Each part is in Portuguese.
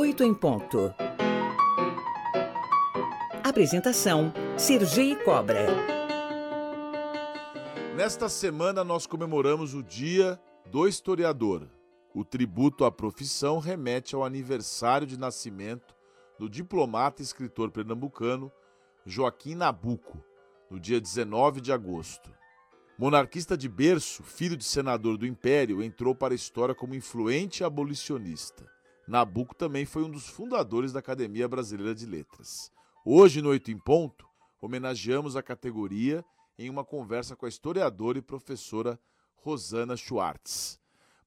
Oito em ponto. Apresentação: Sergi Cobra. Nesta semana nós comemoramos o Dia do Historiador. O tributo à profissão remete ao aniversário de nascimento do diplomata e escritor pernambucano Joaquim Nabuco, no dia 19 de agosto. Monarquista de berço, filho de senador do Império, entrou para a história como influente abolicionista. Nabuco também foi um dos fundadores da Academia Brasileira de Letras. Hoje, no Oito em Ponto, homenageamos a categoria em uma conversa com a historiadora e professora Rosana Schwartz.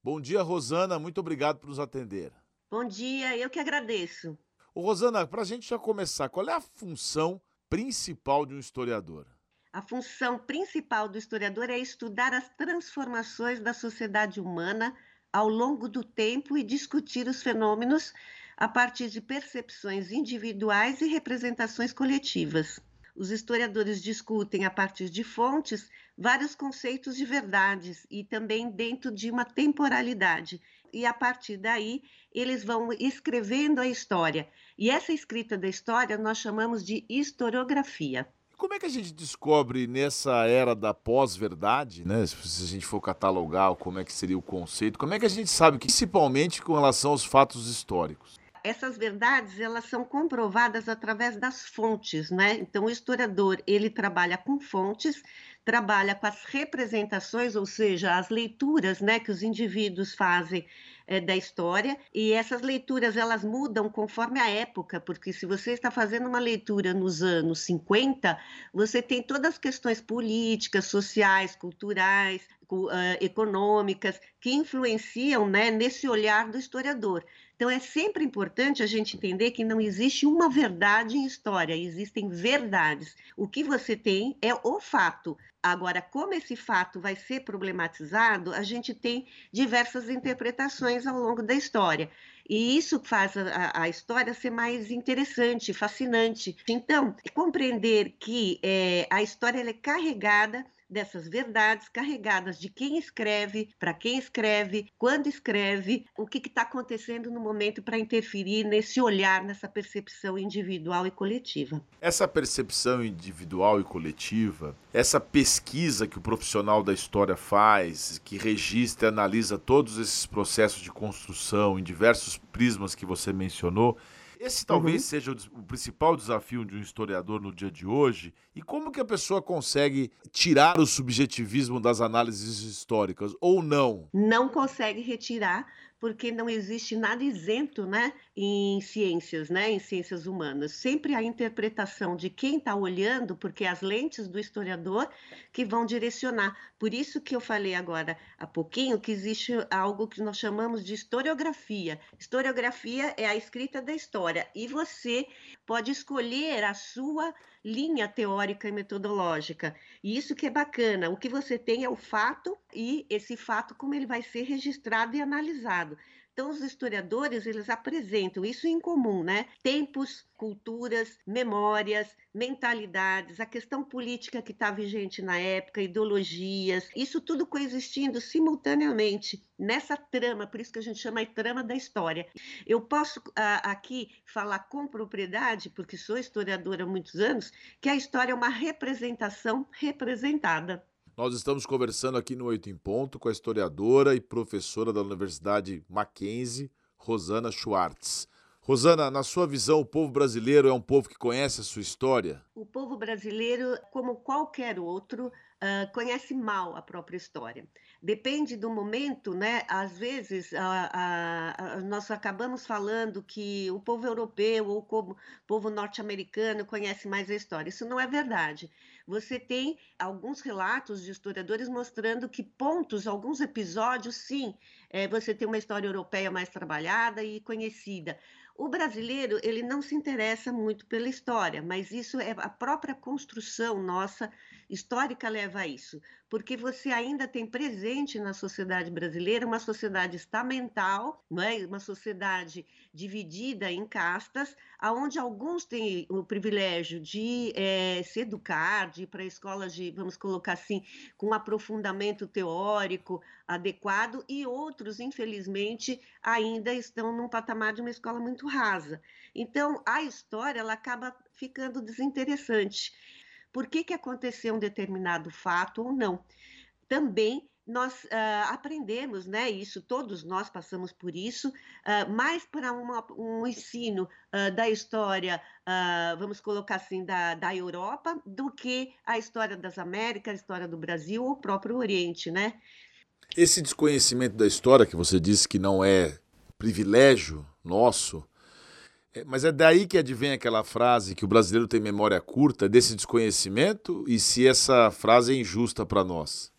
Bom dia, Rosana. Muito obrigado por nos atender. Bom dia, eu que agradeço. Ô, Rosana, para a gente já começar, qual é a função principal de um historiador? A função principal do historiador é estudar as transformações da sociedade humana ao longo do tempo e discutir os fenômenos a partir de percepções individuais e representações coletivas. Os historiadores discutem, a partir de fontes, vários conceitos de verdades e também dentro de uma temporalidade. E a partir daí, eles vão escrevendo a história. E essa escrita da história nós chamamos de historiografia. Como é que a gente descobre nessa era da pós-verdade, né? Se a gente for catalogar como é que seria o conceito, como é que a gente sabe, principalmente com relação aos fatos históricos? Essas verdades elas são comprovadas através das fontes, né? Então o historiador ele trabalha com fontes, trabalha com as representações, ou seja, as leituras, né, que os indivíduos fazem da história e essas leituras elas mudam conforme a época, porque se você está fazendo uma leitura nos anos 50, você tem todas as questões políticas, sociais, culturais, uh, econômicas que influenciam né, nesse olhar do historiador. Então é sempre importante a gente entender que não existe uma verdade em história, existem verdades. O que você tem é o fato. Agora, como esse fato vai ser problematizado, a gente tem diversas interpretações ao longo da história. E isso faz a, a história ser mais interessante, fascinante. Então, compreender que é, a história é carregada dessas verdades carregadas de quem escreve, para quem escreve, quando escreve, o que está acontecendo no momento para interferir nesse olhar, nessa percepção individual e coletiva. Essa percepção individual e coletiva, essa pesquisa que o profissional da história faz, que registra e analisa todos esses processos de construção em diversos prismas que você mencionou, esse talvez uhum. seja o, o, principal desafio de um historiador no dia de hoje. E como que a pessoa consegue tirar o subjetivismo das análises históricas ou não? Não consegue retirar, porque não existe nada isento né, em ciências, né, em ciências humanas. Sempre a interpretação de quem está olhando, porque as lentes do historiador que vão direcionar. Por isso que eu falei agora há pouquinho que existe algo que nós chamamos de historiografia. Historiografia é a escrita da história e você pode escolher a sua linha teórica e metodológica. E isso que é bacana. O que você tem é o fato e esse fato como ele vai ser registrado e analisado. Então, os historiadores, eles apresentam isso em comum, né? Tempos, culturas, memórias, mentalidades, a questão política que está vigente na época, ideologias, isso tudo coexistindo simultaneamente nessa trama, por isso que a gente chama de trama da história. Eu posso aqui falar com propriedade, porque sou historiadora há muitos anos, que a história é uma representação representada. Nós estamos conversando aqui no Oito em Ponto com a historiadora e professora da Universidade Mackenzie, Rosana Schwartz. Rosana, na sua visão, o povo brasileiro é um povo que conhece a sua história? O povo brasileiro, como qualquer outro, uh, conhece mal a própria história. Depende do momento, né? Às vezes, nós acabamos falando que o povo europeu ou o povo norte-americano conhece mais a história. Isso não é verdade você tem alguns relatos de historiadores mostrando que pontos, alguns episódios, sim, é, você tem uma história europeia mais trabalhada e conhecida. O brasileiro ele não se interessa muito pela história, mas isso é a própria construção nossa histórica leva a isso? Porque você ainda tem presente na sociedade brasileira uma sociedade estamental, não é? uma sociedade dividida em castas, onde alguns têm o privilégio de é, se educar, de ir para escolas de, vamos colocar assim, com um aprofundamento teórico adequado, e outros, infelizmente, ainda estão num patamar de uma escola muito rasa. Então, a história ela acaba ficando desinteressante por que, que aconteceu um determinado fato ou não. Também nós uh, aprendemos, né? Isso todos nós passamos por isso, uh, mais para um ensino uh, da história, vamos colocar assim, da, da Europa, do que a história das Américas, a história do Brasil ou o próprio Oriente, né? Esse desconhecimento da história que você disse que não é privilégio nosso, é, mas é daí que advém aquela frase que o brasileiro tem memória curta, desse desconhecimento, e se essa frase é injusta para nós?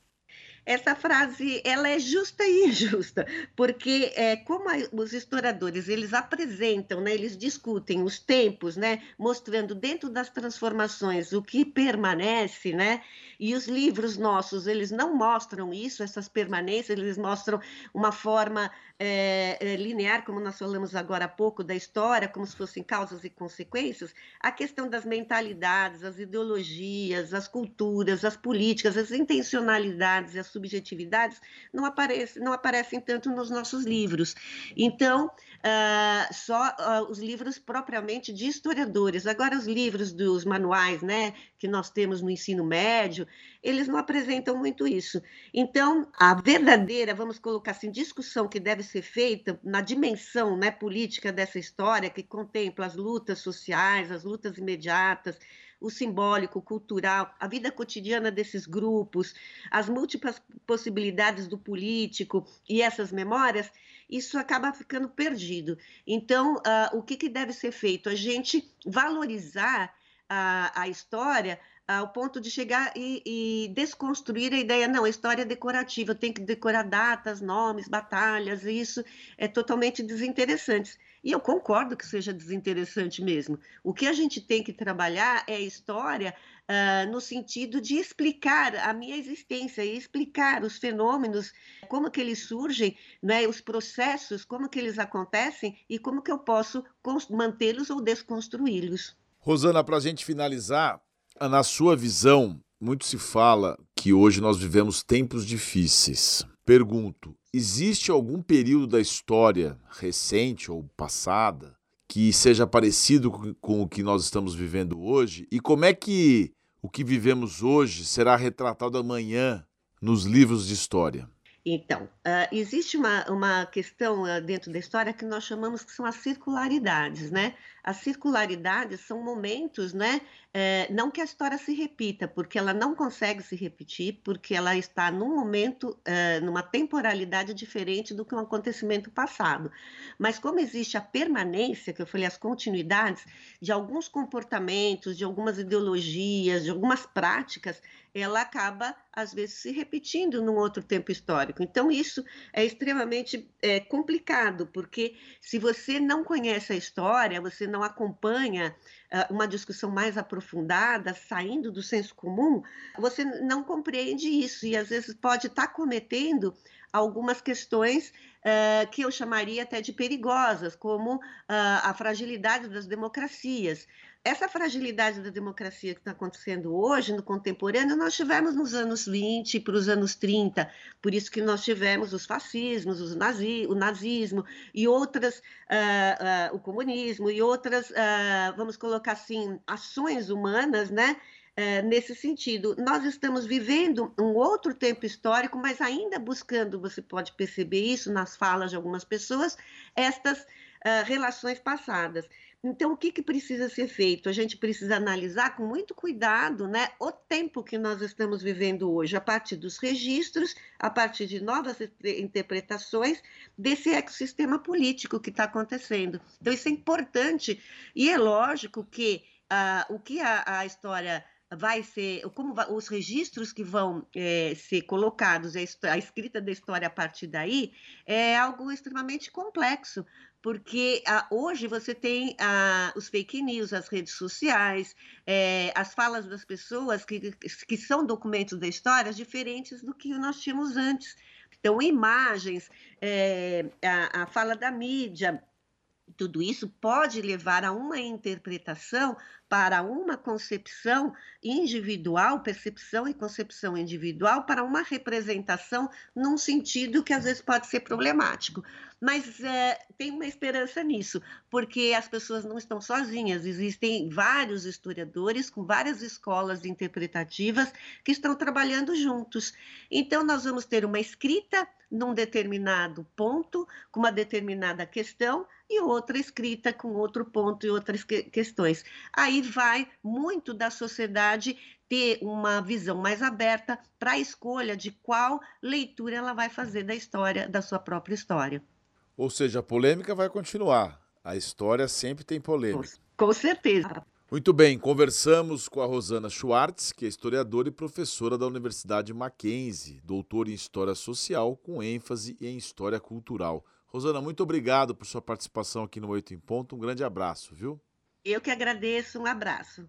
Essa frase ela é justa e injusta, porque é, como a, os historiadores eles apresentam, né, eles discutem os tempos, né, mostrando dentro das transformações o que permanece, né, e os livros nossos eles não mostram isso, essas permanências, eles mostram uma forma é, é, linear, como nós falamos agora há pouco, da história, como se fossem causas e consequências, a questão das mentalidades, as ideologias, as culturas, as políticas, as intencionalidades, as subjetividades não, aparece, não aparecem tanto nos nossos livros. Então, uh, só uh, os livros propriamente de historiadores. Agora, os livros dos manuais né, que nós temos no ensino médio, eles não apresentam muito isso. Então, a verdadeira, vamos colocar assim, discussão que deve ser feita na dimensão né, política dessa história, que contempla as lutas sociais, as lutas imediatas, o simbólico, o cultural, a vida cotidiana desses grupos, as múltiplas possibilidades do político e essas memórias, isso acaba ficando perdido. Então, uh, o que, que deve ser feito? A gente valorizar a, a história ao ponto de chegar e, e, desconstruir a ideia, não, a história é decorativa, tem que decorar datas, nomes, batalhas, isso é totalmente desinteressante. E eu concordo que seja desinteressante mesmo. O que a gente tem que trabalhar é a história uh, no sentido de explicar a minha existência explicar os fenômenos, como que eles surgem, né, os processos, como que eles acontecem e como que eu posso mantê-los ou desconstruí-los. Rosana, para a gente finalizar, na sua visão, muito se fala que hoje nós vivemos tempos difíceis. Pergunto: existe algum período da história recente ou passada que seja parecido com o que nós estamos vivendo hoje? E como é que o que vivemos hoje será retratado amanhã nos livros de história? Então, uh, existe uma, uma questão uh, dentro da história que nós chamamos que são as circularidades, né? As circularidades são momentos, né? É, não que a história se repita, porque ela não consegue se repetir, porque ela está num momento, é, numa temporalidade diferente do que um acontecimento passado. Mas como existe a permanência, que eu falei, as continuidades de alguns comportamentos, de algumas ideologias, de algumas práticas, ela acaba, às vezes, se repetindo num outro tempo histórico. Então, isso é extremamente é, complicado, porque se você não conhece a história, você não acompanha uh, uma discussão mais aprofundada, saindo do senso comum, você não compreende isso. E às vezes pode estar tá cometendo algumas questões uh, que eu chamaria até de perigosas, como uh, a fragilidade das democracias essa fragilidade da democracia que está acontecendo hoje, no contemporâneo, nós tivemos nos anos 20 para os anos 30. Por isso que nós tivemos os fascismos, os nazi, o nazismo e outras, uh, uh, o comunismo e outras, uh, vamos colocar assim, ações humanas, né? nesse sentido, nós estamos vivendo um outro tempo histórico, mas ainda buscando, você pode perceber isso nas falas de algumas pessoas, estas relações passadas. Então, o que, que precisa ser feito? A gente precisa analisar com muito cuidado né, o tempo que nós estamos vivendo hoje, a partir dos registros, a partir de novas interpretações desse ecossistema político que está acontecendo. Então, isso é importante e é lógico que uh, o que a, a história vai ser, como vai, os registros que vão é, ser colocados, a, a escrita da história a partir daí, é algo extremamente complexo, porque ah, hoje você tem ah, os fake news, as redes sociais, é, as falas das pessoas que, que são documentos da história diferentes do que nós tínhamos antes. Então, imagens, é, a, a fala da mídia, tudo isso pode levar a uma interpretação para uma concepção individual, percepção e concepção individual, para uma representação num sentido que às vezes pode ser problemático. Mas é, tem uma esperança nisso, porque as pessoas não estão sozinhas, existem vários historiadores com várias escolas interpretativas que estão trabalhando juntos. Então, nós vamos ter uma escrita num determinado ponto, com uma determinada questão, e outra escrita com outro ponto e outras que questões. Aí vai muito da sociedade ter uma visão mais aberta para a escolha de qual leitura ela vai fazer da história, da sua própria história. Ou seja, a polêmica vai continuar. A história sempre tem polêmica. Com certeza. Muito bem, conversamos com a Rosana Schwartz, que é historiadora e professora da Universidade Mackenzie, doutora em História Social com ênfase em História Cultural. Rosana, muito obrigado por sua participação aqui no Oito em Ponto. Um grande abraço, viu? Eu que agradeço, um abraço.